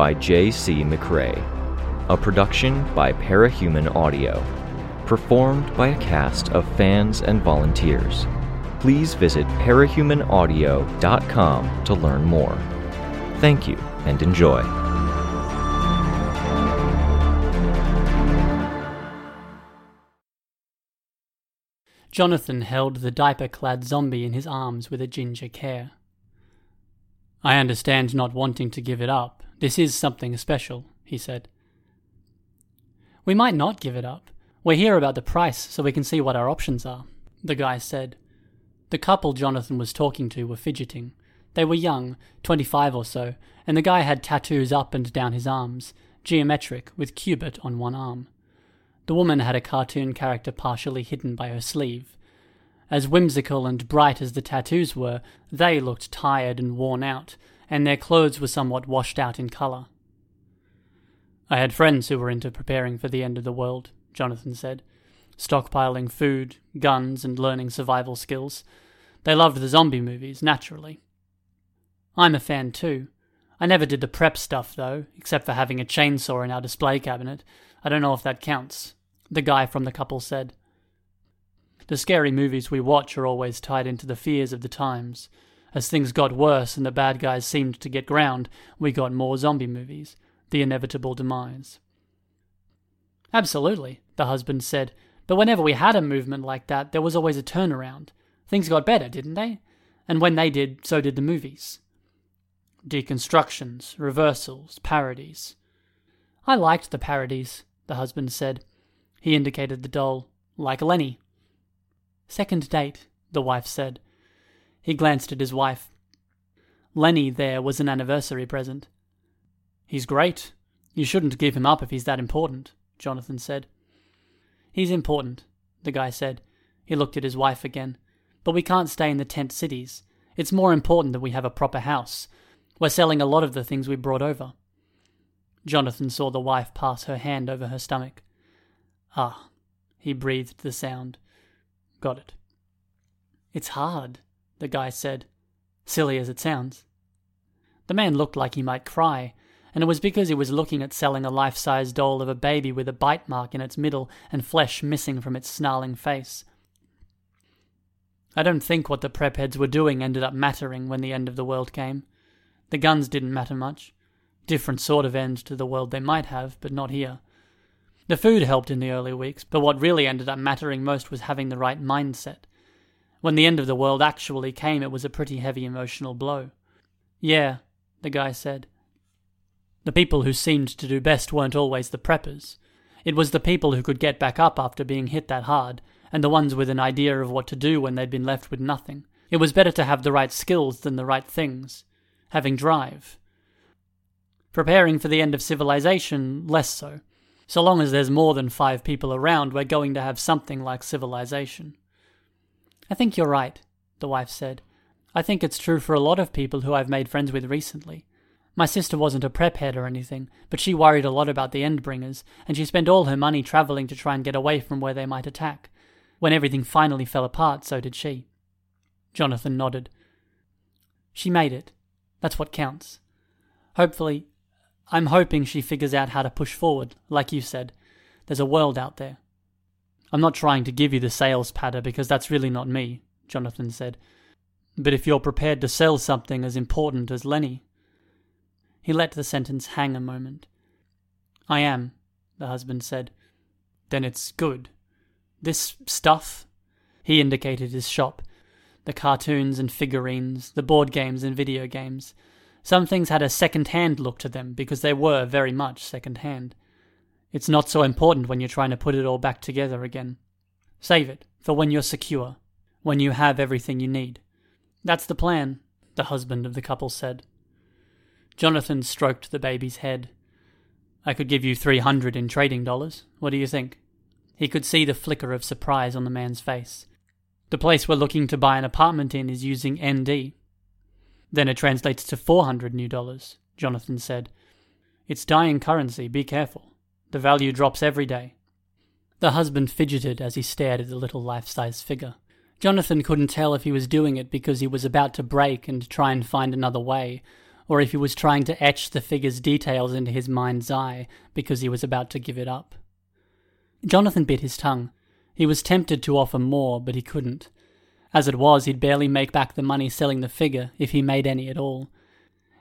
By J.C. McCrae. A production by Parahuman Audio. Performed by a cast of fans and volunteers. Please visit parahumanaudio.com to learn more. Thank you and enjoy. Jonathan held the diaper clad zombie in his arms with a ginger care. I understand not wanting to give it up. This is something special, he said. We might not give it up. We're here about the price so we can see what our options are, the guy said. The couple Jonathan was talking to were fidgeting. They were young, 25 or so, and the guy had tattoos up and down his arms, geometric, with cubit on one arm. The woman had a cartoon character partially hidden by her sleeve. As whimsical and bright as the tattoos were, they looked tired and worn out, and their clothes were somewhat washed out in colour. I had friends who were into preparing for the end of the world, Jonathan said, stockpiling food, guns, and learning survival skills. They loved the zombie movies, naturally. I'm a fan too. I never did the prep stuff, though, except for having a chainsaw in our display cabinet. I don't know if that counts, the guy from the couple said. The scary movies we watch are always tied into the fears of the times. As things got worse and the bad guys seemed to get ground, we got more zombie movies. The inevitable demise. Absolutely, the husband said. But whenever we had a movement like that, there was always a turnaround. Things got better, didn't they? And when they did, so did the movies. Deconstructions, reversals, parodies. I liked the parodies, the husband said. He indicated the doll, like Lenny. Second date, the wife said. He glanced at his wife. Lenny there was an anniversary present. He's great. You shouldn't give him up if he's that important, Jonathan said. He's important, the guy said. He looked at his wife again. But we can't stay in the tent cities. It's more important that we have a proper house. We're selling a lot of the things we brought over. Jonathan saw the wife pass her hand over her stomach. Ah, he breathed the sound. Got it. It's hard, the guy said, silly as it sounds. The man looked like he might cry, and it was because he was looking at selling a life size doll of a baby with a bite mark in its middle and flesh missing from its snarling face. I don't think what the prep heads were doing ended up mattering when the end of the world came. The guns didn't matter much. Different sort of end to the world they might have, but not here. The food helped in the early weeks, but what really ended up mattering most was having the right mindset. When the end of the world actually came, it was a pretty heavy emotional blow. Yeah, the guy said. The people who seemed to do best weren't always the preppers. It was the people who could get back up after being hit that hard, and the ones with an idea of what to do when they'd been left with nothing. It was better to have the right skills than the right things. Having drive. Preparing for the end of civilization, less so. So long as there's more than five people around, we're going to have something like civilization. I think you're right, the wife said. I think it's true for a lot of people who I've made friends with recently. My sister wasn't a prep head or anything, but she worried a lot about the Endbringers, and she spent all her money traveling to try and get away from where they might attack. When everything finally fell apart, so did she. Jonathan nodded. She made it. That's what counts. Hopefully, I'm hoping she figures out how to push forward, like you said. There's a world out there. I'm not trying to give you the sales patter because that's really not me, Jonathan said. But if you're prepared to sell something as important as Lenny. He let the sentence hang a moment. I am, the husband said. Then it's good. This stuff? He indicated his shop. The cartoons and figurines, the board games and video games. Some things had a second hand look to them because they were very much second hand. It's not so important when you're trying to put it all back together again. Save it for when you're secure, when you have everything you need. That's the plan, the husband of the couple said. Jonathan stroked the baby's head. I could give you three hundred in trading dollars. What do you think? He could see the flicker of surprise on the man's face. The place we're looking to buy an apartment in is using ND, then it translates to 400 new dollars, Jonathan said. It's dying currency, be careful. The value drops every day. The husband fidgeted as he stared at the little life size figure. Jonathan couldn't tell if he was doing it because he was about to break and try and find another way, or if he was trying to etch the figure's details into his mind's eye because he was about to give it up. Jonathan bit his tongue. He was tempted to offer more, but he couldn't. As it was, he'd barely make back the money selling the figure, if he made any at all.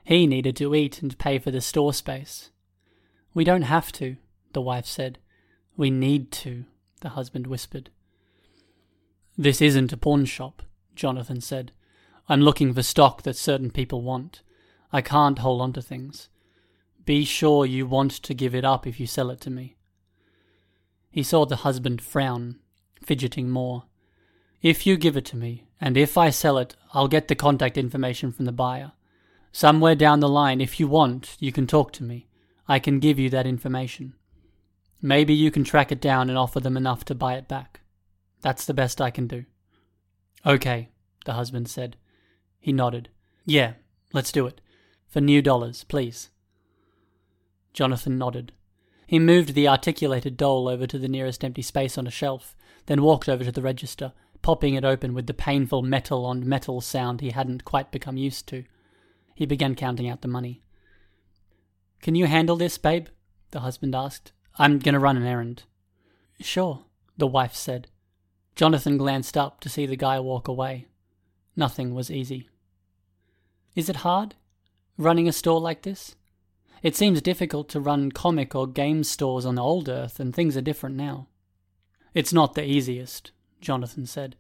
He needed to eat and pay for the store space. We don't have to, the wife said. We need to, the husband whispered. This isn't a pawn shop, Jonathan said. I'm looking for stock that certain people want. I can't hold on to things. Be sure you want to give it up if you sell it to me. He saw the husband frown, fidgeting more. If you give it to me, and if I sell it, I'll get the contact information from the buyer. Somewhere down the line, if you want, you can talk to me. I can give you that information. Maybe you can track it down and offer them enough to buy it back. That's the best I can do. Okay, the husband said. He nodded. Yeah, let's do it. For new dollars, please. Jonathan nodded. He moved the articulated doll over to the nearest empty space on a shelf, then walked over to the register, popping it open with the painful metal on metal sound he hadn't quite become used to. He began counting out the money. Can you handle this, babe? the husband asked. I'm going to run an errand. Sure, the wife said. Jonathan glanced up to see the guy walk away. Nothing was easy. Is it hard, running a store like this? It seems difficult to run comic or game stores on the old Earth, and things are different now. It's not the easiest, Jonathan said.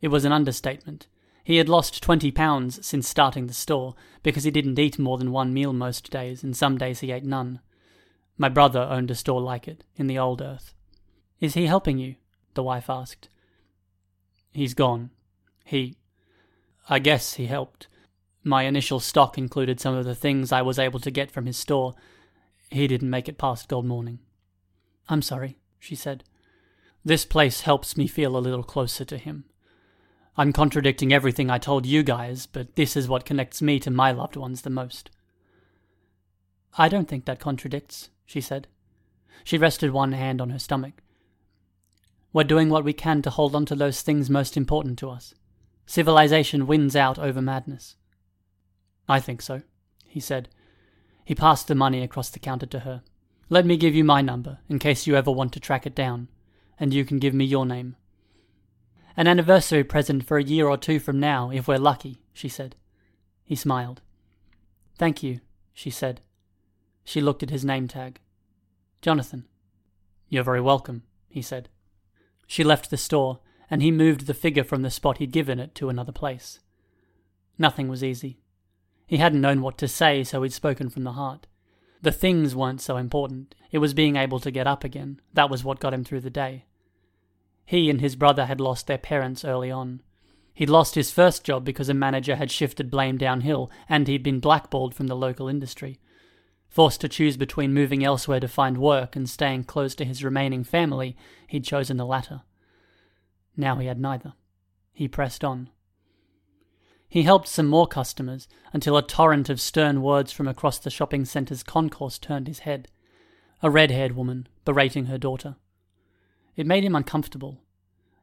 It was an understatement. He had lost twenty pounds since starting the store, because he didn't eat more than one meal most days, and some days he ate none. My brother owned a store like it, in the old Earth. Is he helping you? the wife asked. He's gone. He. I guess he helped. My initial stock included some of the things I was able to get from his store. He didn't make it past gold morning. I'm sorry, she said. This place helps me feel a little closer to him. I'm contradicting everything I told you guys, but this is what connects me to my loved ones the most. I don't think that contradicts, she said. She rested one hand on her stomach. We're doing what we can to hold on to those things most important to us. Civilization wins out over madness. I think so, he said. He passed the money across the counter to her. Let me give you my number, in case you ever want to track it down, and you can give me your name. An anniversary present for a year or two from now, if we're lucky, she said. He smiled. Thank you, she said. She looked at his name tag. Jonathan. You're very welcome, he said. She left the store, and he moved the figure from the spot he'd given it to another place. Nothing was easy. He hadn't known what to say, so he'd spoken from the heart. The things weren't so important. It was being able to get up again. That was what got him through the day. He and his brother had lost their parents early on. He'd lost his first job because a manager had shifted blame downhill, and he'd been blackballed from the local industry. Forced to choose between moving elsewhere to find work and staying close to his remaining family, he'd chosen the latter. Now he had neither. He pressed on. He helped some more customers until a torrent of stern words from across the shopping centre's concourse turned his head. A red haired woman berating her daughter. It made him uncomfortable.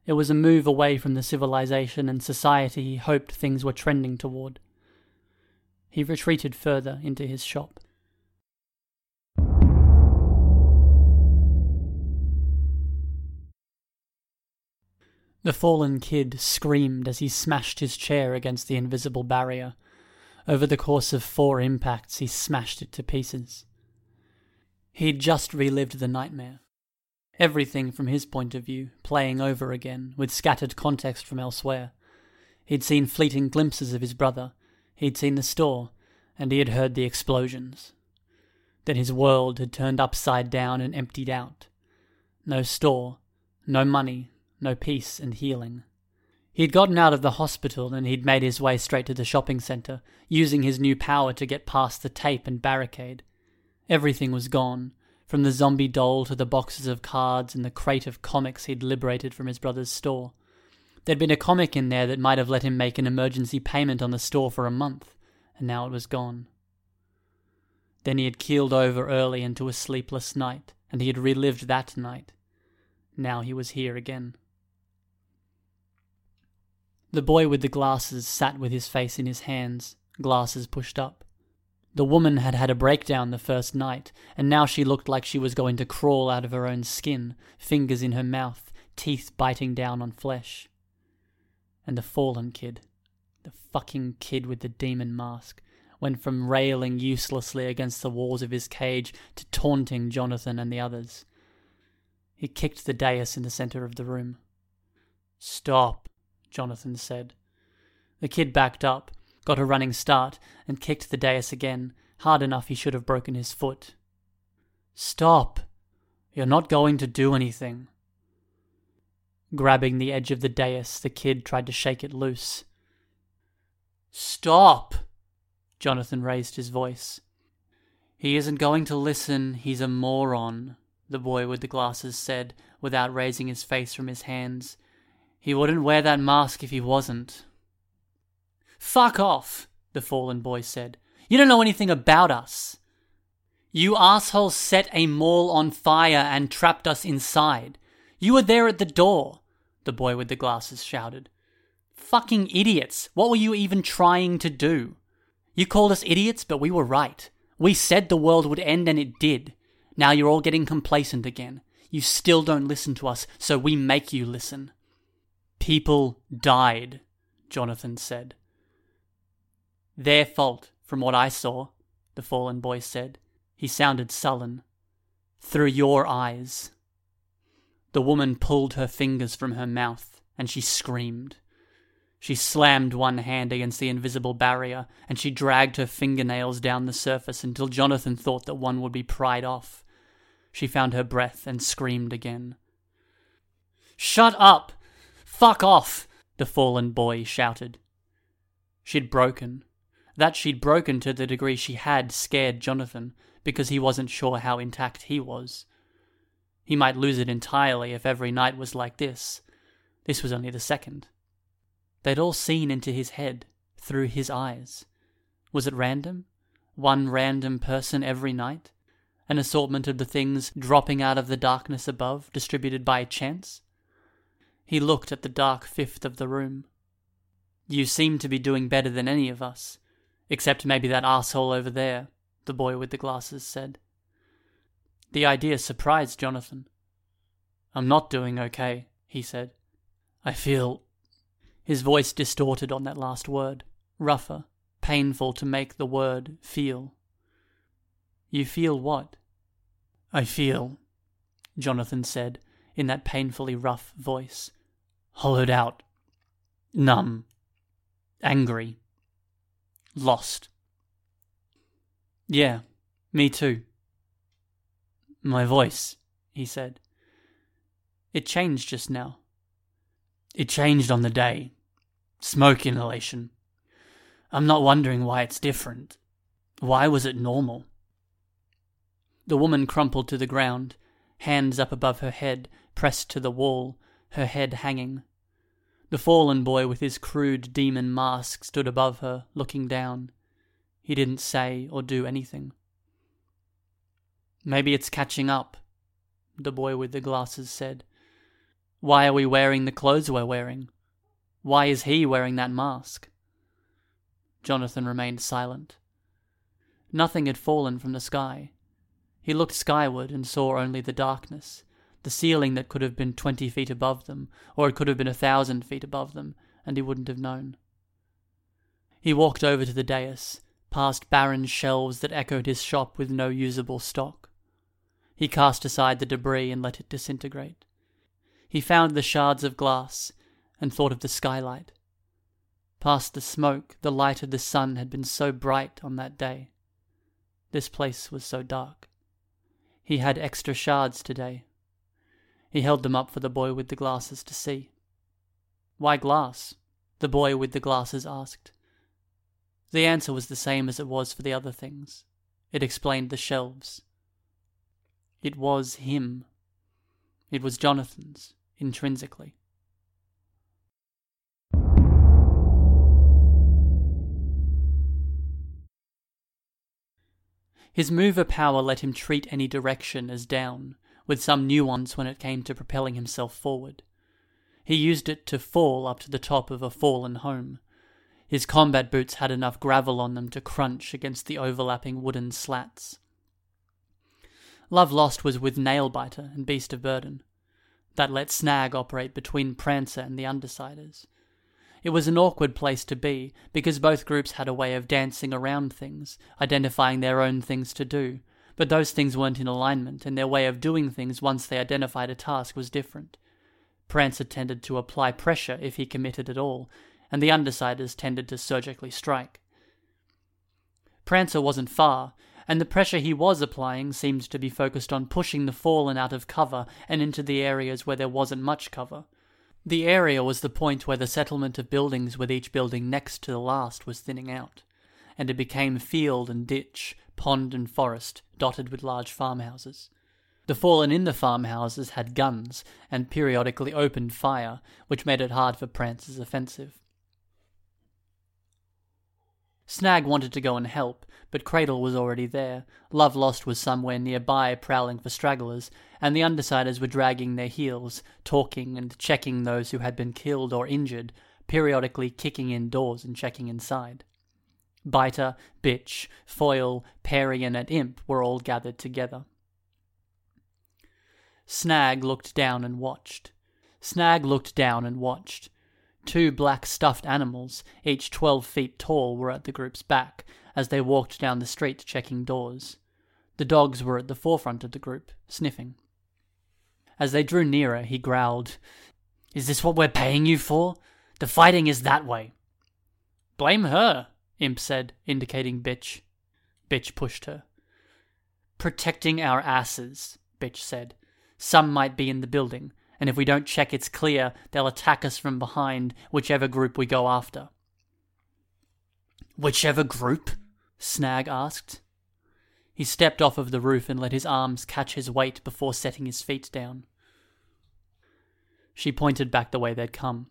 It was a move away from the civilization and society he hoped things were trending toward. He retreated further into his shop. The fallen kid screamed as he smashed his chair against the invisible barrier. Over the course of four impacts, he smashed it to pieces. He'd just relived the nightmare. Everything from his point of view, playing over again, with scattered context from elsewhere. He'd seen fleeting glimpses of his brother, he'd seen the store, and he had heard the explosions. Then his world had turned upside down and emptied out. No store, no money, no peace and healing. He'd gotten out of the hospital and he'd made his way straight to the shopping centre, using his new power to get past the tape and barricade. Everything was gone, from the zombie doll to the boxes of cards and the crate of comics he'd liberated from his brother's store. There'd been a comic in there that might have let him make an emergency payment on the store for a month, and now it was gone. Then he had keeled over early into a sleepless night, and he had relived that night. Now he was here again. The boy with the glasses sat with his face in his hands, glasses pushed up. The woman had had a breakdown the first night, and now she looked like she was going to crawl out of her own skin, fingers in her mouth, teeth biting down on flesh. And the fallen kid, the fucking kid with the demon mask, went from railing uselessly against the walls of his cage to taunting Jonathan and the others. He kicked the dais in the center of the room. Stop, Jonathan said. The kid backed up, got a running start, and kicked the dais again, hard enough he should have broken his foot. Stop! You're not going to do anything. Grabbing the edge of the dais, the kid tried to shake it loose. Stop! Jonathan raised his voice. He isn't going to listen, he's a moron, the boy with the glasses said, without raising his face from his hands. He wouldn't wear that mask if he wasn't. Fuck off, the fallen boy said. You don't know anything about us. You assholes set a mall on fire and trapped us inside. You were there at the door, the boy with the glasses shouted. Fucking idiots. What were you even trying to do? You called us idiots, but we were right. We said the world would end and it did. Now you're all getting complacent again. You still don't listen to us, so we make you listen. People died, Jonathan said. Their fault, from what I saw, the fallen boy said. He sounded sullen. Through your eyes. The woman pulled her fingers from her mouth, and she screamed. She slammed one hand against the invisible barrier, and she dragged her fingernails down the surface until Jonathan thought that one would be pried off. She found her breath and screamed again. Shut up! Fuck off! the fallen boy shouted. She'd broken. That she'd broken to the degree she had scared Jonathan, because he wasn't sure how intact he was. He might lose it entirely if every night was like this. This was only the second. They'd all seen into his head, through his eyes. Was it random? One random person every night? An assortment of the things dropping out of the darkness above, distributed by chance? He looked at the dark fifth of the room. You seem to be doing better than any of us, except maybe that asshole over there, the boy with the glasses said. The idea surprised Jonathan. I'm not doing okay, he said. I feel his voice distorted on that last word, rougher, painful to make the word feel. You feel what? I feel, Jonathan said in that painfully rough voice, hollowed out, numb, angry, lost. Yeah, me too. My voice, he said. It changed just now. It changed on the day, Smoke inhalation. I'm not wondering why it's different. Why was it normal? The woman crumpled to the ground, hands up above her head, pressed to the wall, her head hanging. The fallen boy with his crude demon mask stood above her, looking down. He didn't say or do anything. Maybe it's catching up, the boy with the glasses said. Why are we wearing the clothes we're wearing? Why is he wearing that mask? Jonathan remained silent. Nothing had fallen from the sky. He looked skyward and saw only the darkness, the ceiling that could have been twenty feet above them, or it could have been a thousand feet above them, and he wouldn't have known. He walked over to the dais, past barren shelves that echoed his shop with no usable stock. He cast aside the debris and let it disintegrate. He found the shards of glass and thought of the skylight. Past the smoke, the light of the sun had been so bright on that day. This place was so dark. He had extra shards today. He held them up for the boy with the glasses to see. Why glass? The boy with the glasses asked. The answer was the same as it was for the other things. It explained the shelves. It was him. It was Jonathan's, intrinsically. His mover power let him treat any direction as down, with some nuance when it came to propelling himself forward. He used it to fall up to the top of a fallen home. His combat boots had enough gravel on them to crunch against the overlapping wooden slats. Love Lost was with Nailbiter and Beast of Burden. That let Snag operate between Prancer and the Undersiders. It was an awkward place to be, because both groups had a way of dancing around things, identifying their own things to do, but those things weren't in alignment, and their way of doing things once they identified a task was different. Prancer tended to apply pressure if he committed at all, and the Undersiders tended to surgically strike. Prancer wasn't far, and the pressure he was applying seemed to be focused on pushing the fallen out of cover and into the areas where there wasn't much cover. The area was the point where the settlement of buildings with each building next to the last was thinning out, and it became field and ditch, pond and forest, dotted with large farmhouses. The fallen in the farmhouses had guns, and periodically opened fire, which made it hard for Prancer's offensive. Snag wanted to go and help, but Cradle was already there. Love Lost was somewhere nearby, prowling for stragglers, and the Undersiders were dragging their heels, talking and checking those who had been killed or injured, periodically kicking in doors and checking inside. Biter, Bitch, Foil, Parian, and Imp were all gathered together. Snag looked down and watched. Snag looked down and watched. Two black stuffed animals, each twelve feet tall, were at the group's back as they walked down the street checking doors. The dogs were at the forefront of the group, sniffing. As they drew nearer, he growled, Is this what we're paying you for? The fighting is that way. Blame her, Imp said, indicating Bitch. Bitch pushed her. Protecting our asses, Bitch said. Some might be in the building and if we don't check it's clear, they'll attack us from behind, whichever group we go after. Whichever group? Snag asked. He stepped off of the roof and let his arms catch his weight before setting his feet down. She pointed back the way they'd come.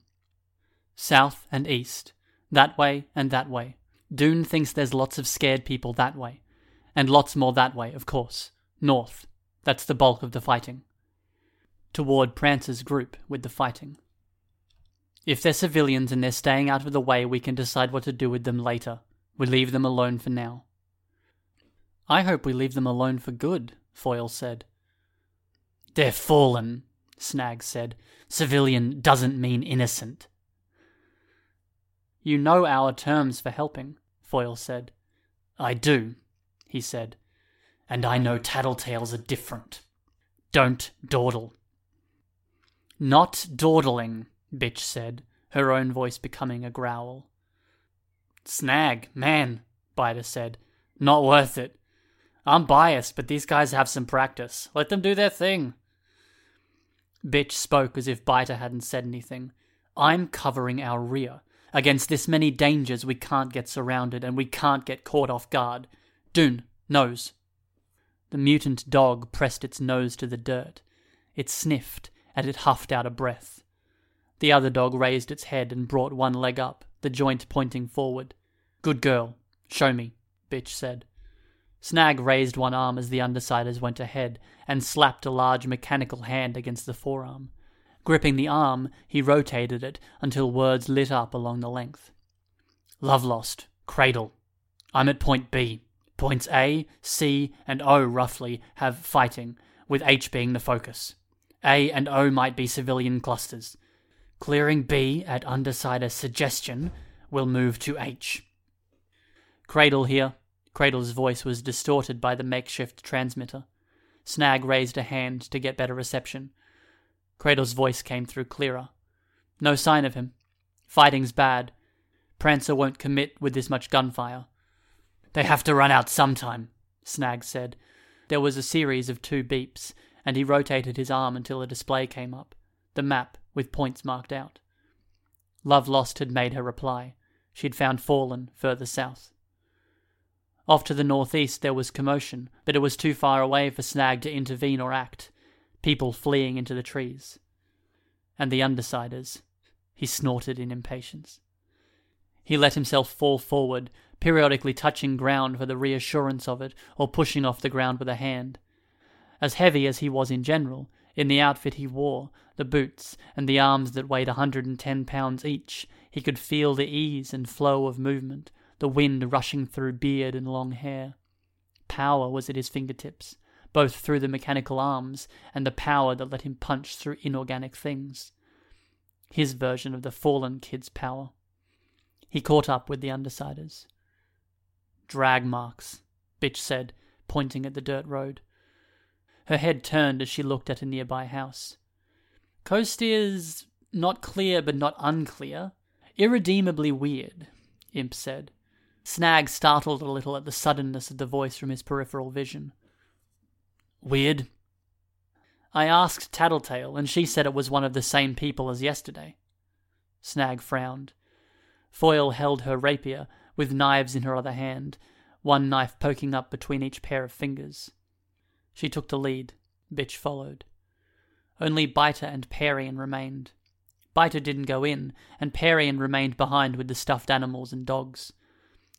South and east. That way and that way. Dune thinks there's lots of scared people that way. And lots more that way, of course. North. That's the bulk of the fighting toward Prancer's group with the fighting. If they're civilians and they're staying out of the way, we can decide what to do with them later. We leave them alone for now. I hope we leave them alone for good, Foil said. They're fallen, Snag said. Civilian doesn't mean innocent. You know our terms for helping, Foil said. I do, he said. And I know tattletales are different. Don't dawdle. Not dawdling, Bitch said, her own voice becoming a growl. Snag, man, Biter said. Not worth it. I'm biased, but these guys have some practice. Let them do their thing. Bitch spoke as if Biter hadn't said anything. I'm covering our rear. Against this many dangers, we can't get surrounded and we can't get caught off guard. Dune, nose. The mutant dog pressed its nose to the dirt. It sniffed and it huffed out a breath. The other dog raised its head and brought one leg up, the joint pointing forward. Good girl. Show me, Bitch said. Snag raised one arm as the Undersiders went ahead and slapped a large mechanical hand against the forearm. Gripping the arm, he rotated it until words lit up along the length. Love lost. Cradle. I'm at point B. Points A, C, and O roughly have fighting, with H being the focus. A and O might be civilian clusters. Clearing B at Undersider's suggestion will move to H. Cradle here. Cradle's voice was distorted by the makeshift transmitter. Snag raised a hand to get better reception. Cradle's voice came through clearer. No sign of him. Fighting's bad. Prancer won't commit with this much gunfire. They have to run out sometime, Snag said. There was a series of two beeps, and he rotated his arm until a display came up, the map with points marked out. Love Lost had made her reply. She had found Fallen further south. Off to the northeast there was commotion, but it was too far away for Snag to intervene or act. People fleeing into the trees. And the Undersiders. He snorted in impatience. He let himself fall forward, periodically touching ground for the reassurance of it, or pushing off the ground with a hand. As heavy as he was in general, In the outfit he wore, the boots, and the arms that weighed a hundred and ten pounds each, he could feel the ease and flow of movement, the wind rushing through beard and long hair. Power was at his fingertips, both through the mechanical arms and the power that let him punch through inorganic things. His version of the fallen kid's power. He caught up with the Undersiders. Drag marks, Bitch said, pointing at the dirt road. Her head turned as she looked at a nearby house. Coast is not clear but not unclear. Irredeemably weird, Imp said. Snag startled a little at the suddenness of the voice from his peripheral vision. Weird? I asked Tattletale, and she said it was one of the same people as yesterday. Snag frowned. Foil held her rapier, with knives in her other hand, one knife poking up between each pair of fingers. She took the lead. Bitch followed. Only Biter and Parian remained. Biter didn't go in, and Parian remained behind with the stuffed animals and dogs.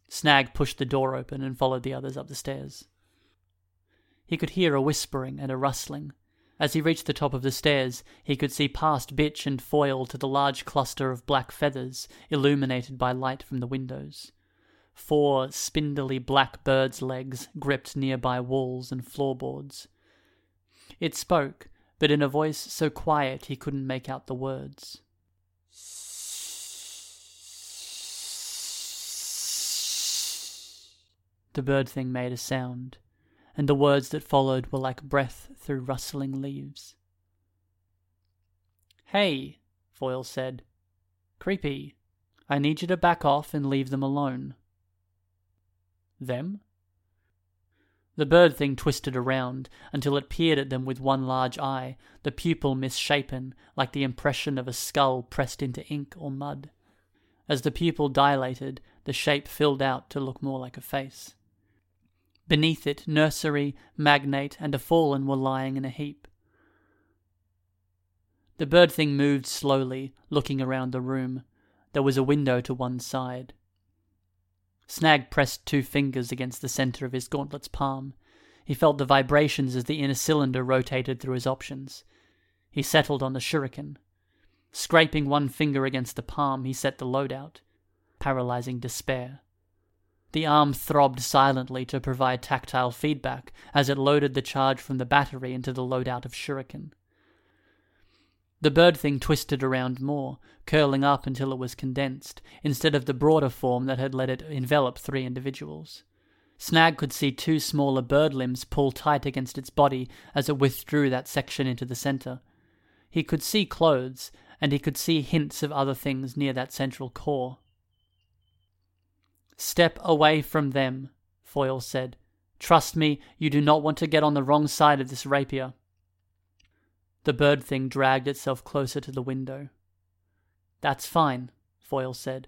Snag pushed the door open and followed the others up the stairs. He could hear a whispering and a rustling. As he reached the top of the stairs, he could see past Bitch and Foil to the large cluster of black feathers illuminated by light from the windows. Four spindly black birds' legs gripped nearby walls and floorboards. It spoke, but in a voice so quiet he couldn't make out the words. The bird thing made a sound, and the words that followed were like breath through rustling leaves. Hey, Foil said. Creepy. I need you to back off and leave them alone. Them? The bird thing twisted around until it peered at them with one large eye, the pupil misshapen, like the impression of a skull pressed into ink or mud. As the pupil dilated, the shape filled out to look more like a face. Beneath it, nursery, magnate, and a fallen were lying in a heap. The bird thing moved slowly, looking around the room. There was a window to one side. Snag pressed two fingers against the center of his gauntlet's palm. He felt the vibrations as the inner cylinder rotated through his options. He settled on the shuriken. Scraping one finger against the palm, he set the loadout. Paralyzing despair. The arm throbbed silently to provide tactile feedback as it loaded the charge from the battery into the loadout of shuriken. The bird thing twisted around more, curling up until it was condensed, instead of the broader form that had let it envelop three individuals. Snag could see two smaller bird limbs pull tight against its body as it withdrew that section into the center. He could see clothes, and he could see hints of other things near that central core. Step away from them, Foil said. Trust me, you do not want to get on the wrong side of this rapier. The bird thing dragged itself closer to the window. That's fine, Foil said.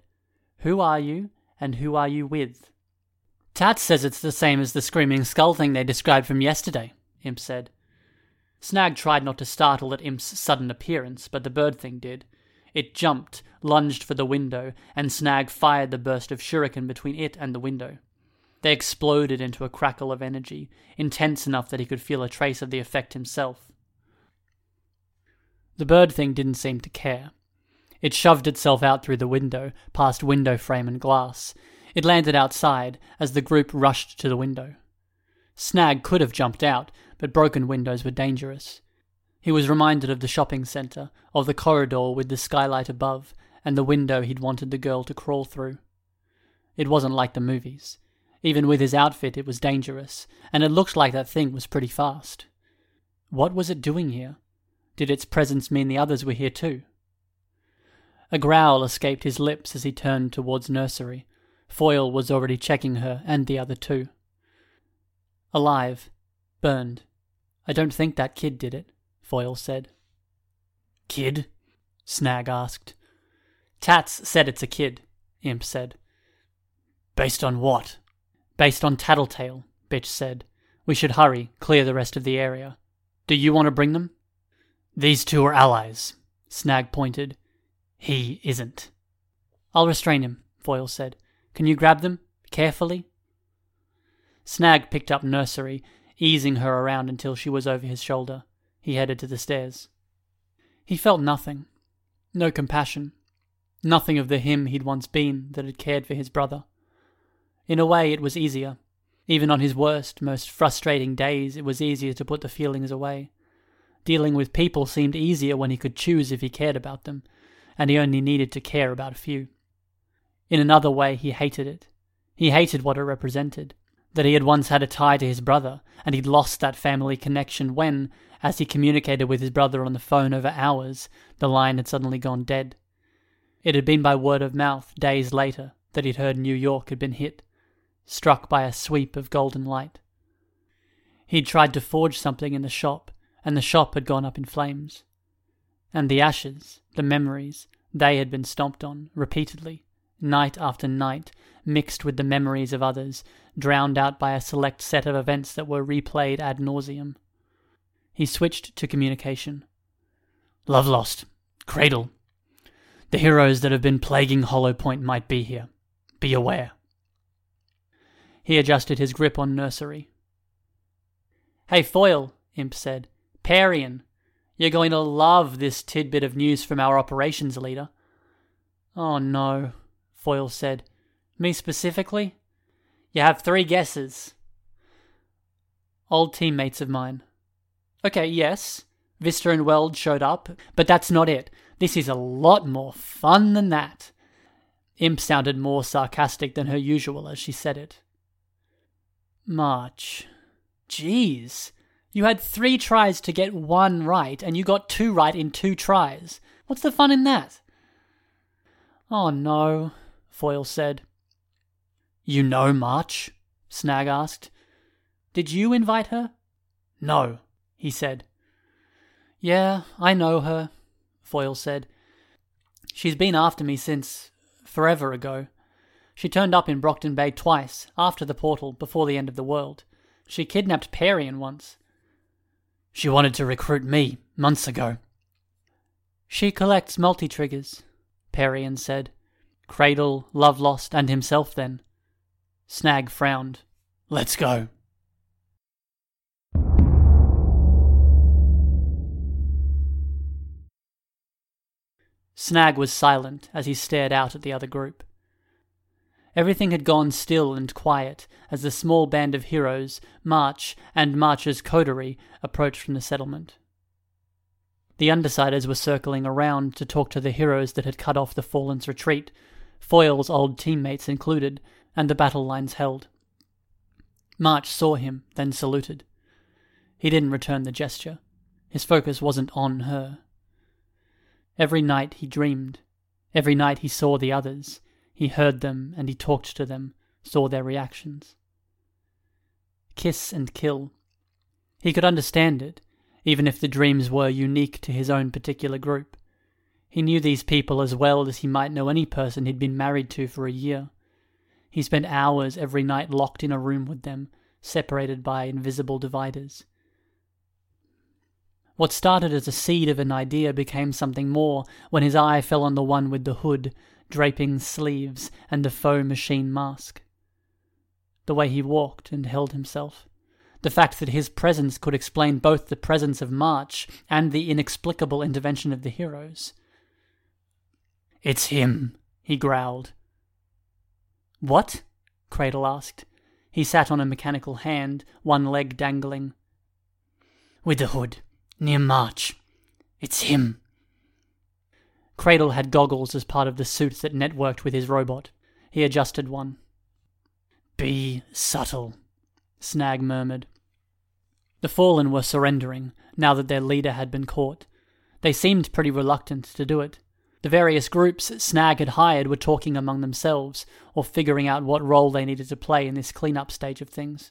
Who are you, and who are you with? Tat says it's the same as the screaming skull thing they described from yesterday, Imp said. Snag tried not to startle at Imp's sudden appearance, but the bird thing did. It jumped, lunged for the window, and Snag fired the burst of shuriken between it and the window. They exploded into a crackle of energy, intense enough that he could feel a trace of the effect himself. The bird thing didn't seem to care. It shoved itself out through the window, past window frame and glass. It landed outside as the group rushed to the window. Snag could have jumped out, but broken windows were dangerous. He was reminded of the shopping centre, of the corridor with the skylight above, and the window he'd wanted the girl to crawl through. It wasn't like the movies. Even with his outfit, it was dangerous, and it looked like that thing was pretty fast. What was it doing here? Did its presence mean the others were here too? A growl escaped his lips as he turned towards nursery. Foil was already checking her and the other two. Alive. Burned. I don't think that kid did it, Foil said. Kid? Snag asked. Tats said it's a kid, Imp said. Based on what? Based on Tattletale, Bitch said. We should hurry, clear the rest of the area. Do you want to bring them? These two are allies, Snag pointed. He isn't. I'll restrain him, Foil said. Can you grab them? Carefully? Snag picked up Nursery, easing her around until she was over his shoulder. He headed to the stairs. He felt nothing. No compassion. Nothing of the him he'd once been that had cared for his brother. In a way, it was easier. Even on his worst, most frustrating days, it was easier to put the feelings away. Dealing with people seemed easier when he could choose if he cared about them, and he only needed to care about a few. In another way, he hated it. He hated what it represented that he had once had a tie to his brother, and he'd lost that family connection when, as he communicated with his brother on the phone over hours, the line had suddenly gone dead. It had been by word of mouth, days later, that he'd heard New York had been hit, struck by a sweep of golden light. He'd tried to forge something in the shop, and the shop had gone up in flames. And the ashes, the memories, they had been stomped on, repeatedly, night after night, mixed with the memories of others, drowned out by a select set of events that were replayed ad nauseum. He switched to communication. Love lost. Cradle. The heroes that have been plaguing Hollow Point might be here. Be aware. He adjusted his grip on Nursery. Hey, Foil, Imp said. Parian, you're going to love this tidbit of news from our operations leader. Oh no, Foil said. Me specifically? You have three guesses. Old teammates of mine. Okay, yes. Vista and Weld showed up, but that's not it. This is a lot more fun than that. Imp sounded more sarcastic than her usual as she said it. March. Jeez. You had three tries to get one right, and you got two right in two tries. What's the fun in that? Oh no, Foil said. You know March? Snag asked. Did you invite her? No, he said. Yeah, I know her, Foil said. She's been after me since forever ago. She turned up in Brockton Bay twice, after the portal, before the end of the world. She kidnapped Parian once. She wanted to recruit me, months ago. She collects multi triggers, Parian said. Cradle, Love Lost, and himself then. Snag frowned. Let's go. Snag was silent as he stared out at the other group. Everything had gone still and quiet as the small band of heroes, March and March's coterie, approached from the settlement. The Undersiders were circling around to talk to the heroes that had cut off the Fallen's retreat, Foil's old teammates included, and the battle lines held. March saw him, then saluted. He didn't return the gesture. His focus wasn't on her. Every night he dreamed. Every night he saw the others. He heard them and he talked to them, saw their reactions. Kiss and kill. He could understand it, even if the dreams were unique to his own particular group. He knew these people as well as he might know any person he'd been married to for a year. He spent hours every night locked in a room with them, separated by invisible dividers. What started as a seed of an idea became something more when his eye fell on the one with the hood, draping sleeves, and the faux machine mask. The way he walked and held himself. The fact that his presence could explain both the presence of March and the inexplicable intervention of the heroes. It's him, he growled. What? Cradle asked. He sat on a mechanical hand, one leg dangling. With the hood, near March. It's him. Cradle had goggles as part of the suit that networked with his robot. He adjusted one. Be subtle, Snag murmured. The Fallen were surrendering, now that their leader had been caught. They seemed pretty reluctant to do it. The various groups Snag had hired were talking among themselves, or figuring out what role they needed to play in this cleanup stage of things.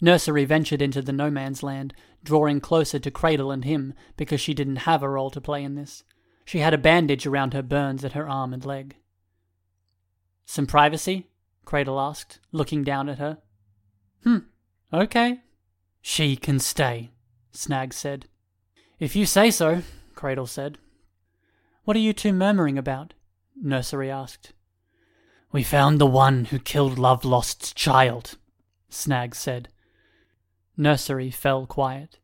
Nursery ventured into the no man's land, drawing closer to Cradle and him because she didn't have a role to play in this. She had a bandage around her burns at her arm and leg. Some privacy? Cradle asked, looking down at her. Hmm, okay. She can stay, Snag said. If you say so, Cradle said. What are you two murmuring about? Nursery asked. We found the one who killed Love Lost's child, Snag said. Nursery fell quiet.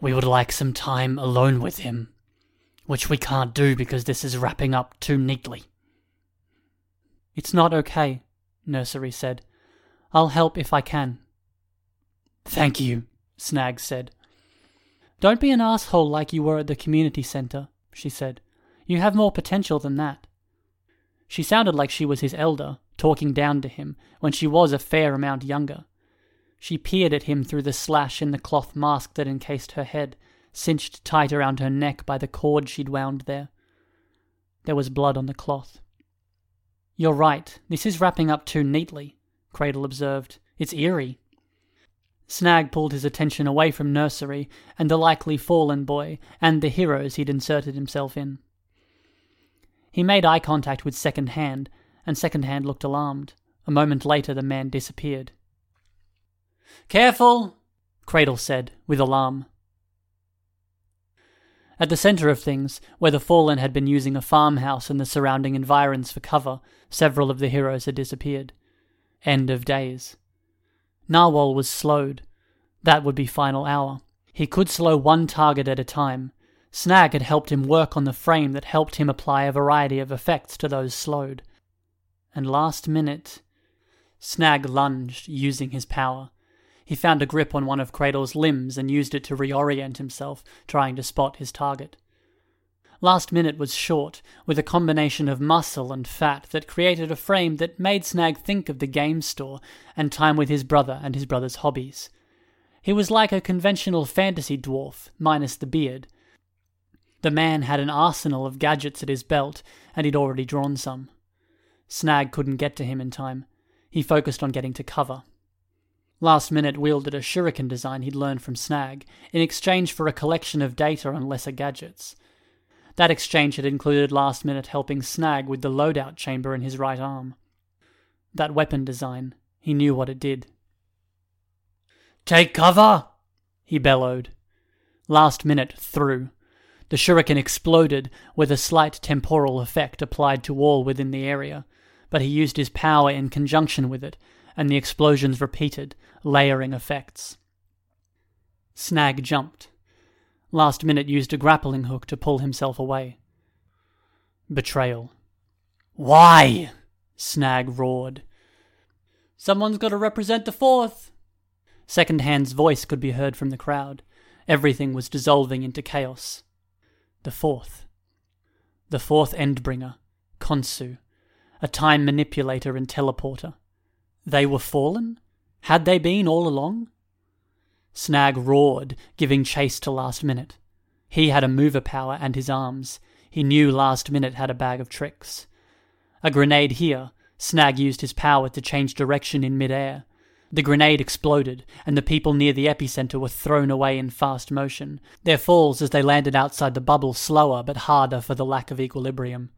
We would like some time alone with him, which we can't do because this is wrapping up too neatly. It's not okay, Nursery said. I'll help if I can. Thank you, Snag said. Don't be an asshole like you were at the community center, she said. You have more potential than that. She sounded like she was his elder, talking down to him, when she was a fair amount younger. She peered at him through the slash in the cloth mask that encased her head, cinched tight around her neck by the cord she'd wound there. There was blood on the cloth. You're right, this is wrapping up too neatly, Cradle observed. It's eerie. Snag pulled his attention away from nursery and the likely fallen boy and the heroes he'd inserted himself in. He made eye contact with Second Hand, and Second Hand looked alarmed. A moment later, the man disappeared. Careful, Cradle said, with alarm. At the center of things, where the fallen had been using a farmhouse and the surrounding environs for cover, several of the heroes had disappeared. End of days. Narwhal was slowed. That would be final hour. He could slow one target at a time. Snag had helped him work on the frame that helped him apply a variety of effects to those slowed. And last minute, Snag lunged, using his power. He found a grip on one of Cradle's limbs and used it to reorient himself, trying to spot his target. Last minute was short, with a combination of muscle and fat that created a frame that made Snag think of the game store and time with his brother and his brother's hobbies. He was like a conventional fantasy dwarf, minus the beard. The man had an arsenal of gadgets at his belt, and he'd already drawn some. Snag couldn't get to him in time. He focused on getting to cover. Last Minute wielded a shuriken design he'd learned from Snag, in exchange for a collection of data on lesser gadgets. That exchange had included last minute helping Snag with the loadout chamber in his right arm. That weapon design, he knew what it did. Take cover! he bellowed. Last minute threw. The shuriken exploded with a slight temporal effect applied to all within the area, but he used his power in conjunction with it, and the explosions repeated, layering effects. Snag jumped. Last minute used a grappling hook to pull himself away. Betrayal. Why? Snag roared. Someone's got to represent the fourth. Second Hand's voice could be heard from the crowd. Everything was dissolving into chaos. The fourth. The fourth Endbringer, Khonsu, a time manipulator and teleporter. They were fallen? Had they been all along? Snag roared, giving chase to Last Minute. He had a mover power and his arms. He knew Last Minute had a bag of tricks. A grenade here. Snag used his power to change direction in midair. The grenade exploded, and the people near the epicenter were thrown away in fast motion, their falls as they landed outside the bubble slower but harder for the lack of equilibrium.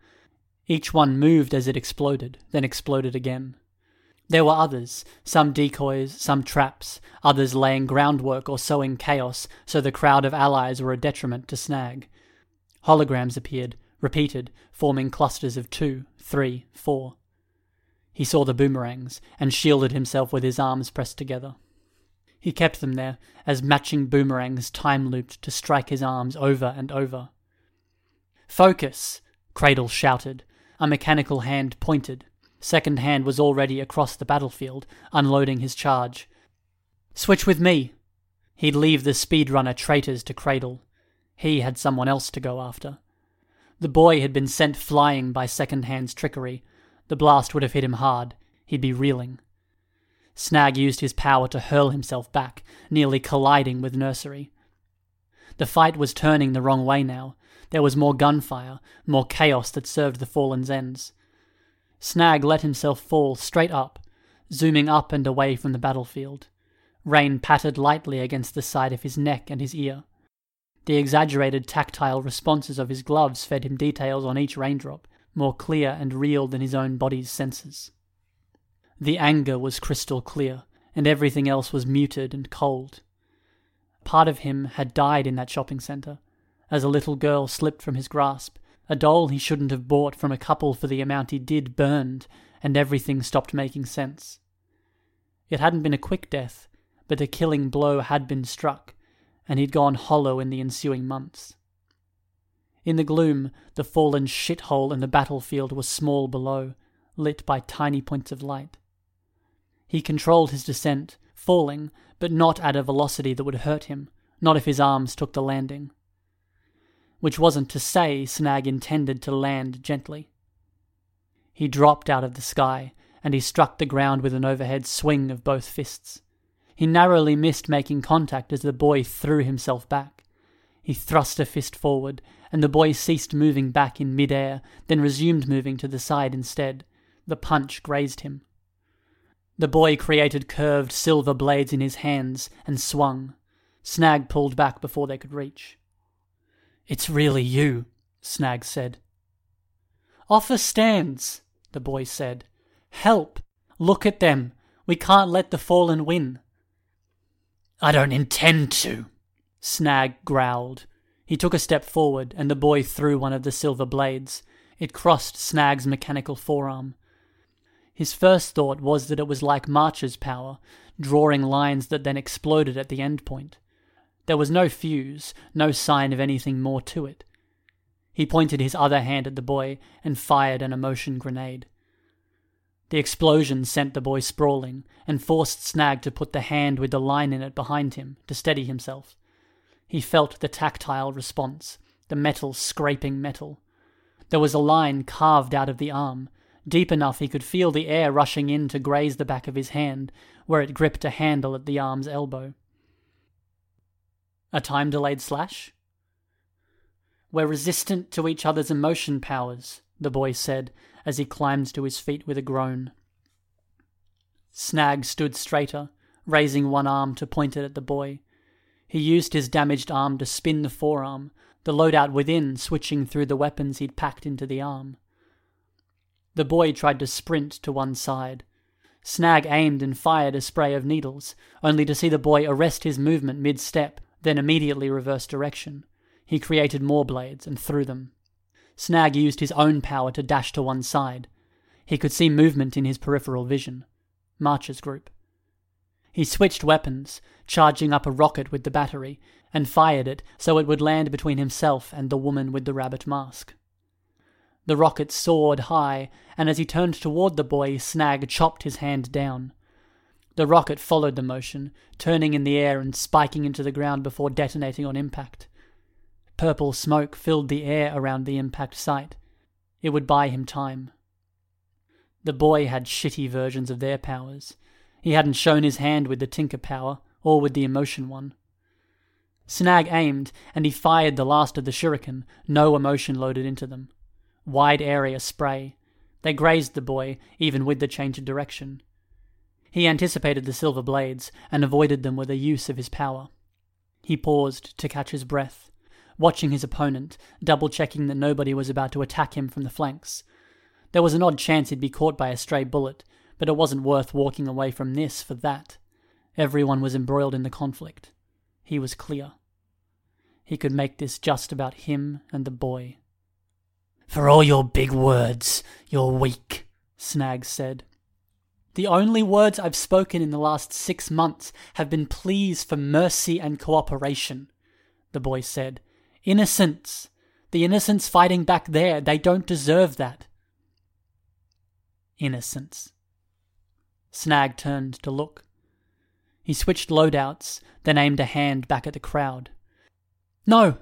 Each one moved as it exploded, then exploded again. There were others, some decoys, some traps, others laying groundwork or sowing chaos so the crowd of allies were a detriment to Snag. Holograms appeared, repeated, forming clusters of two, three, four. He saw the boomerangs and shielded himself with his arms pressed together. He kept them there as matching boomerangs time looped to strike his arms over and over. Focus! Cradle shouted. A mechanical hand pointed. Second Hand was already across the battlefield, unloading his charge. Switch with me. He'd leave the speedrunner traitors to cradle. He had someone else to go after. The boy had been sent flying by Second Hand's trickery. The blast would have hit him hard. He'd be reeling. Snag used his power to hurl himself back, nearly colliding with Nursery. The fight was turning the wrong way now. There was more gunfire, more chaos that served the Fallen's ends. Snag let himself fall straight up, zooming up and away from the battlefield. Rain pattered lightly against the side of his neck and his ear. The exaggerated tactile responses of his gloves fed him details on each raindrop, more clear and real than his own body's senses. The anger was crystal clear, and everything else was muted and cold. Part of him had died in that shopping centre, as a little girl slipped from his grasp, a doll he shouldn't have bought from a couple for the amount he did burned, and everything stopped making sense. It hadn't been a quick death, but a killing blow had been struck, and he'd gone hollow in the ensuing months. In the gloom, the fallen shithole in the battlefield was small below, lit by tiny points of light. He controlled his descent, falling, but not at a velocity that would hurt him, not if his arms took the landing. Which wasn't to say Snag intended to land gently. He dropped out of the sky, and he struck the ground with an overhead swing of both fists. He narrowly missed making contact as the boy threw himself back. He thrust a fist forward, and the boy ceased moving back in mid-air, then resumed moving to the side instead. The punch grazed him. The boy created curved silver blades in his hands and swung. Snag pulled back before they could reach. It's really you, Snag said. Offer stands, the boy said. Help! Look at them! We can't let the fallen win. I don't intend to, Snag growled. He took a step forward, and the boy threw one of the silver blades. It crossed Snag's mechanical forearm. His first thought was that it was like March's power, drawing lines that then exploded at the end point. There was no fuse, no sign of anything more to it. He pointed his other hand at the boy and fired an emotion grenade. The explosion sent the boy sprawling and forced Snag to put the hand with the line in it behind him to steady himself. He felt the tactile response, the metal scraping metal. There was a line carved out of the arm, deep enough he could feel the air rushing in to graze the back of his hand, where it gripped a handle at the arm's elbow. A time delayed slash? We're resistant to each other's emotion powers, the boy said as he climbed to his feet with a groan. Snag stood straighter, raising one arm to point it at the boy. He used his damaged arm to spin the forearm, the loadout within switching through the weapons he'd packed into the arm. The boy tried to sprint to one side. Snag aimed and fired a spray of needles, only to see the boy arrest his movement mid step, then immediately reversed direction. He created more blades and threw them. Snag used his own power to dash to one side. He could see movement in his peripheral vision. March's group. He switched weapons, charging up a rocket with the battery, and fired it so it would land between himself and the woman with the rabbit mask. The rocket soared high, and as he turned toward the boy, Snag chopped his hand down. The rocket followed the motion, turning in the air and spiking into the ground before detonating on impact. Purple smoke filled the air around the impact site. It would buy him time. The boy had shitty versions of their powers. He hadn't shown his hand with the Tinker power, or with the emotion one. Snag aimed, and he fired the last of the shuriken, no emotion loaded into them. Wide area spray. They grazed the boy, even with the change of direction. He anticipated the silver blades, and avoided them with a use of his power. He paused to catch his breath watching his opponent, double checking that nobody was about to attack him from the flanks. There was an odd chance he'd be caught by a stray bullet, but it wasn't worth walking away from this for that. Everyone was embroiled in the conflict. He was clear. He could make this just about him and the boy. For all your big words, you're weak, Snag said. The only words I've spoken in the last six months have been pleas for mercy and cooperation, the boy said, Innocents. The innocents fighting back there, they don't deserve that. Innocents. Snag turned to look. He switched loadouts, then aimed a hand back at the crowd. No!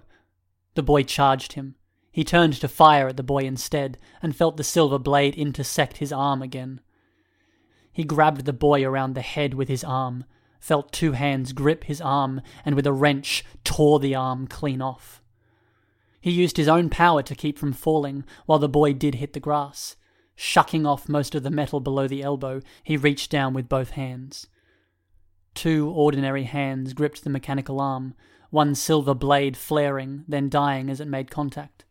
The boy charged him. He turned to fire at the boy instead, and felt the silver blade intersect his arm again. He grabbed the boy around the head with his arm, felt two hands grip his arm, and with a wrench tore the arm clean off. He used his own power to keep from falling, while the boy did hit the grass. Shucking off most of the metal below the elbow, he reached down with both hands. Two ordinary hands gripped the mechanical arm, one silver blade flaring, then dying as it made contact.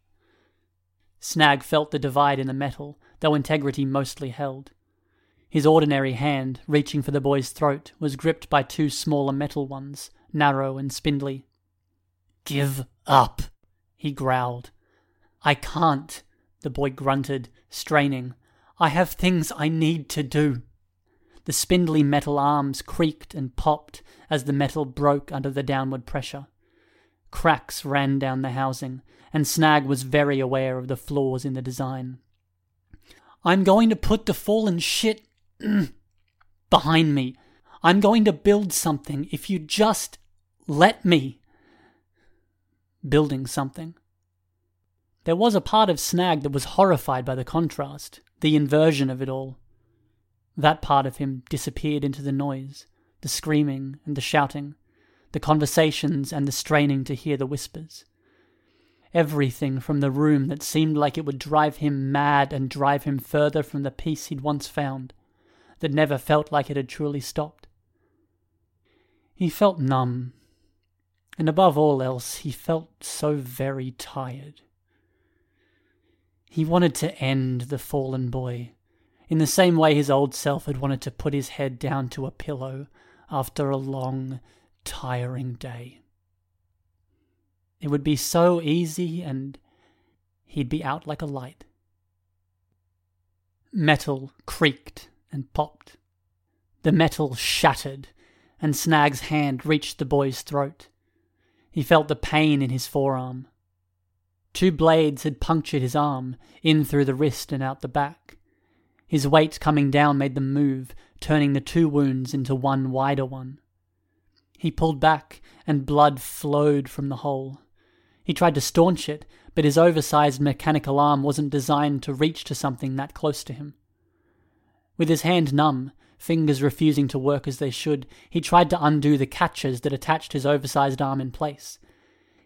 Snag felt the divide in the metal, though integrity mostly held. His ordinary hand, reaching for the boy's throat, was gripped by two smaller metal ones, narrow and spindly. Give up, he growled. I can't, the boy grunted, straining. I have things I need to do. The spindly metal arms creaked and popped as the metal broke under the downward pressure. Cracks ran down the housing, and Snag was very aware of the flaws in the design. I'm going to put the fallen shit behind me. I'm going to build something if you just let me. Building something. There was a part of Snag that was horrified by the contrast, the inversion of it all. That part of him disappeared into the noise, the screaming and the shouting, the conversations and the straining to hear the whispers. Everything from the room that seemed like it would drive him mad and drive him further from the peace he'd once found, that never felt like it had truly stopped. He felt numb, and above all else, he felt so very tired. He wanted to end the fallen boy, in the same way his old self had wanted to put his head down to a pillow after a long, tiring day. It would be so easy, and he'd be out like a light. Metal creaked and popped. The metal shattered, and Snag's hand reached the boy's throat. He felt the pain in his forearm. Two blades had punctured his arm, in through the wrist and out the back. His weight coming down made them move, turning the two wounds into one wider one. He pulled back, and blood flowed from the hole. He tried to staunch it, but his oversized mechanical arm wasn't designed to reach to something that close to him. With his hand numb, fingers refusing to work as they should, he tried to undo the catches that attached his oversized arm in place.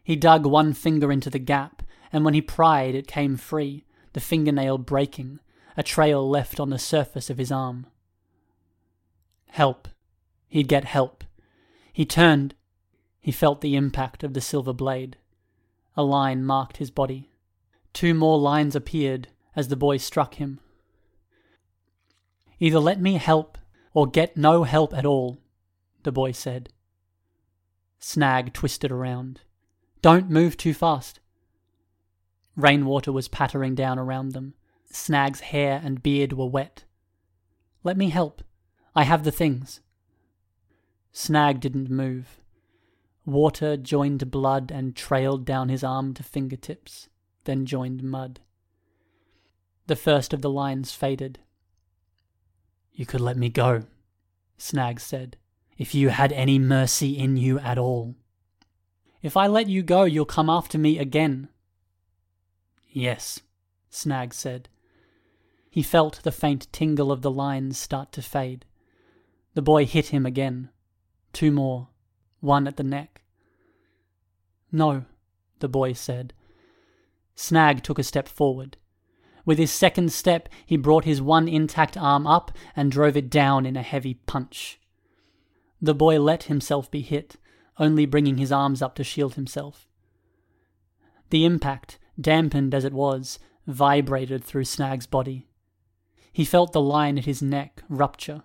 He dug one finger into the gap, and when he pried, it came free, the fingernail breaking, a trail left on the surface of his arm. Help. He'd get help. He turned. He felt the impact of the silver blade. A line marked his body. Two more lines appeared as the boy struck him. Either let me help or get no help at all, the boy said. Snag twisted around. Don't move too fast. Rainwater was pattering down around them. Snag's hair and beard were wet. Let me help. I have the things. Snag didn't move. Water joined blood and trailed down his arm to fingertips, then joined mud. The first of the lines faded. You could let me go, Snag said, if you had any mercy in you at all. If I let you go, you'll come after me again. Yes, Snag said. He felt the faint tingle of the lines start to fade. The boy hit him again. Two more, one at the neck. No, the boy said. Snag took a step forward. With his second step, he brought his one intact arm up and drove it down in a heavy punch. The boy let himself be hit, only bringing his arms up to shield himself. The impact, dampened as it was, vibrated through Snag's body. He felt the line at his neck rupture.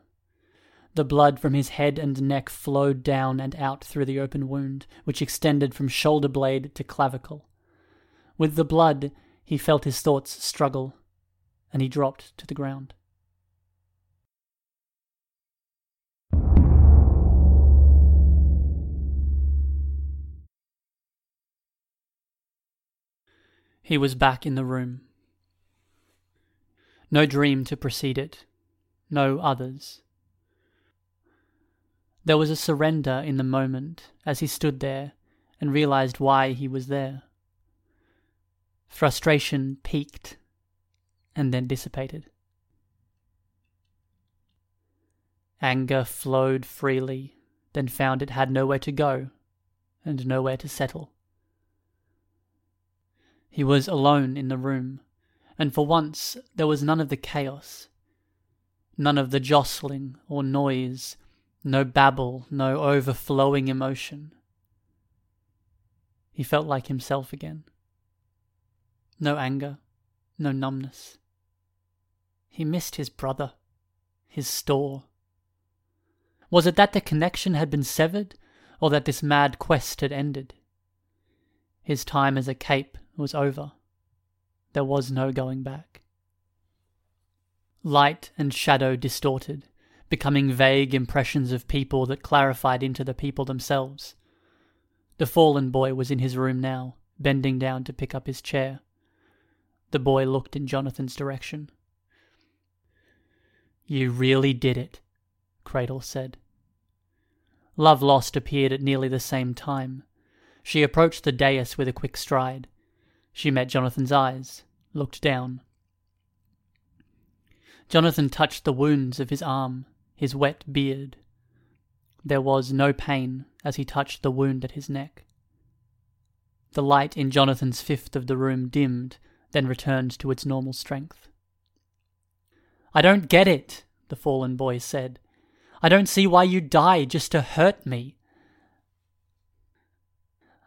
The blood from his head and neck flowed down and out through the open wound, which extended from shoulder blade to clavicle. With the blood, he felt his thoughts struggle, and he dropped to the ground. He was back in the room. No dream to precede it, no others. There was a surrender in the moment as he stood there and realized why he was there. Frustration peaked and then dissipated. Anger flowed freely, then found it had nowhere to go and nowhere to settle. He was alone in the room, and for once there was none of the chaos, none of the jostling or noise no babble, no overflowing emotion. He felt like himself again. No anger, no numbness. He missed his brother, his store. Was it that the connection had been severed, or that this mad quest had ended? His time as a cape was over. There was no going back. Light and shadow distorted, becoming vague impressions of people that clarified into the people themselves. The fallen boy was in his room now, bending down to pick up his chair. The boy looked in Jonathan's direction. You really did it, Cradle said. Love Lost appeared at nearly the same time. She approached the dais with a quick stride. She met Jonathan's eyes, looked down. Jonathan touched the wounds of his arm, his wet beard. There was no pain as he touched the wound at his neck. The light in Jonathan's fifth of the room dimmed, then returned to its normal strength. I don't get it, the fallen boy said. I don't see why you die just to hurt me.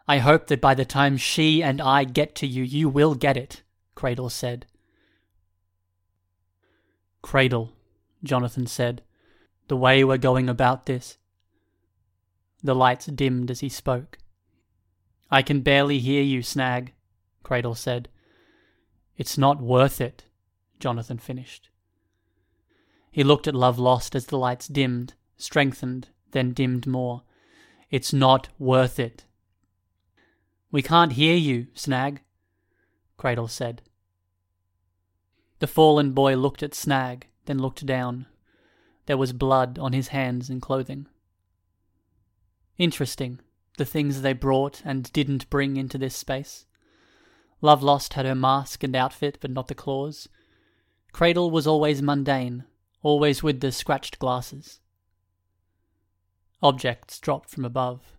I hope that by the time she and I get to you, you will get it, Cradle said. Cradle, Jonathan said, the way we're going about this. The lights dimmed as he spoke. I can barely hear you, Snag, Cradle said. It's not worth it, Jonathan finished. He looked at Love Lost as the lights dimmed, strengthened, then dimmed more. It's not worth it. We can't hear you, Snag, Cradle said. The fallen boy looked at Snag, then looked down. There was blood on his hands and clothing. Interesting, the things they brought and didn't bring into this space. Love Lost had her mask and outfit, but not the claws. Cradle was always mundane, always with the scratched glasses. Objects dropped from above.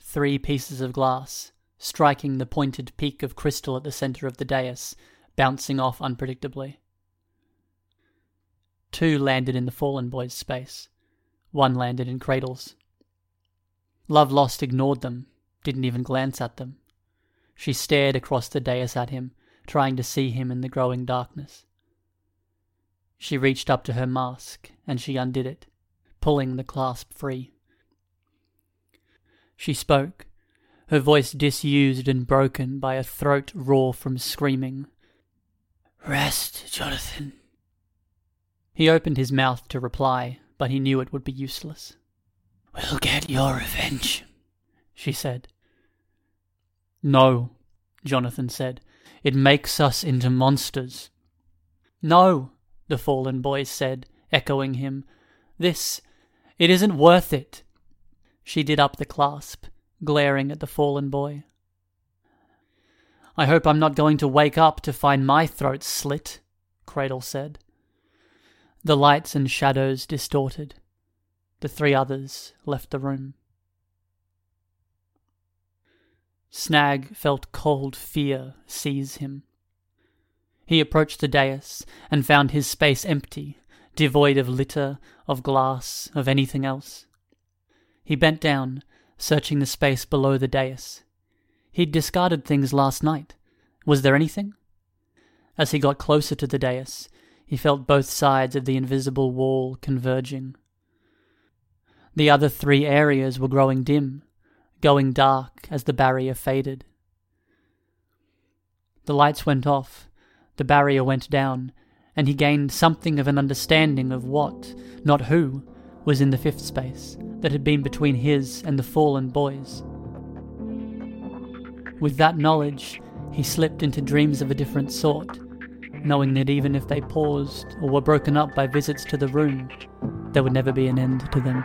Three pieces of glass, striking the pointed peak of crystal at the center of the dais, bouncing off unpredictably. Two landed in the fallen boy's space. One landed in Cradle's. Love Lost ignored them, didn't even glance at them. She stared across the dais at him, trying to see him in the growing darkness. She reached up to her mask, and she undid it, pulling the clasp free. She spoke, her voice disused and broken by a throat raw from screaming. Rest, Jonathan. He opened his mouth to reply, but he knew it would be useless. We'll get your revenge, she said. No, Jonathan said. It makes us into monsters. No, the fallen boy said, echoing him. This, it isn't worth it. She did up the clasp, glaring at the fallen boy. I hope I'm not going to wake up to find my throat slit, Cradle said. The lights and shadows distorted. The three others left the room. Snag felt cold fear seize him. He approached the dais and found his space empty, devoid of litter, of glass, of anything else. He bent down, searching the space below the dais. He'd discarded things last night. Was there anything? As he got closer to the dais, he felt both sides of the invisible wall converging. The other three areas were growing dim, going dark as the barrier faded. The lights went off, the barrier went down, and he gained something of an understanding of what, not who, was in the fifth space that had been between his and the fallen boys. With that knowledge, he slipped into dreams of a different sort, knowing that even if they paused or were broken up by visits to the room, there would never be an end to them.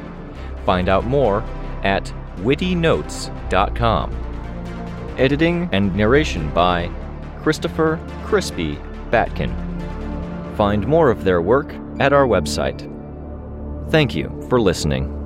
Find out more at wittynotes.com. Editing and narration by Christopher Crispy Batkin. Find more of their work at our website. Thank you for listening.